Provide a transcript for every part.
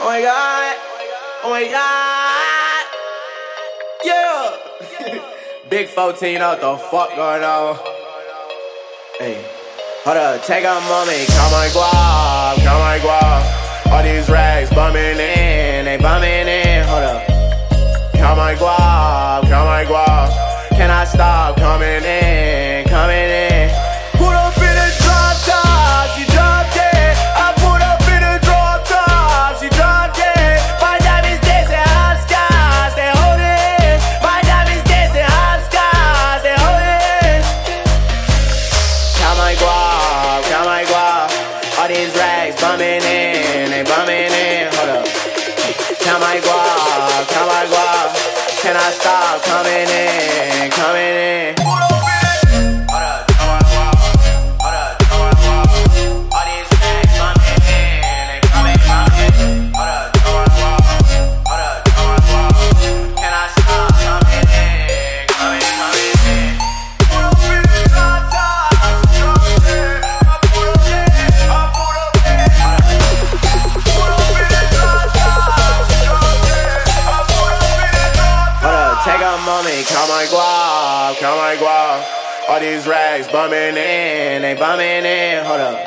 Oh my god. Oh my god. Yeah. Big 14 out the fuck going on. Hey. Hold up, take a moment, come on guap, come on guap. All these rags bumming in, they bumming in, hold up. Come on guap, These bumming in, they bumming in. Hold up. Count my guap, count my guap. Can I stop coming in, coming in? Moment, count my guap, count my guap. All these rags bumming in, they bumming in. Hold up.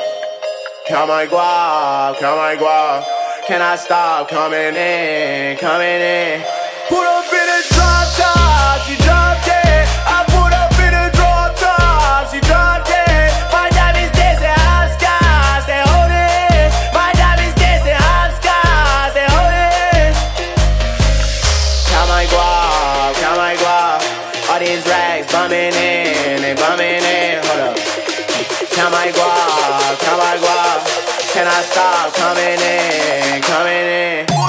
Count my guap, count my guap. Can I stop coming in, coming in? Put up these rags bumming in, they bumming in. Hold up. Count my guap, count my guap. Can I stop coming in, coming in?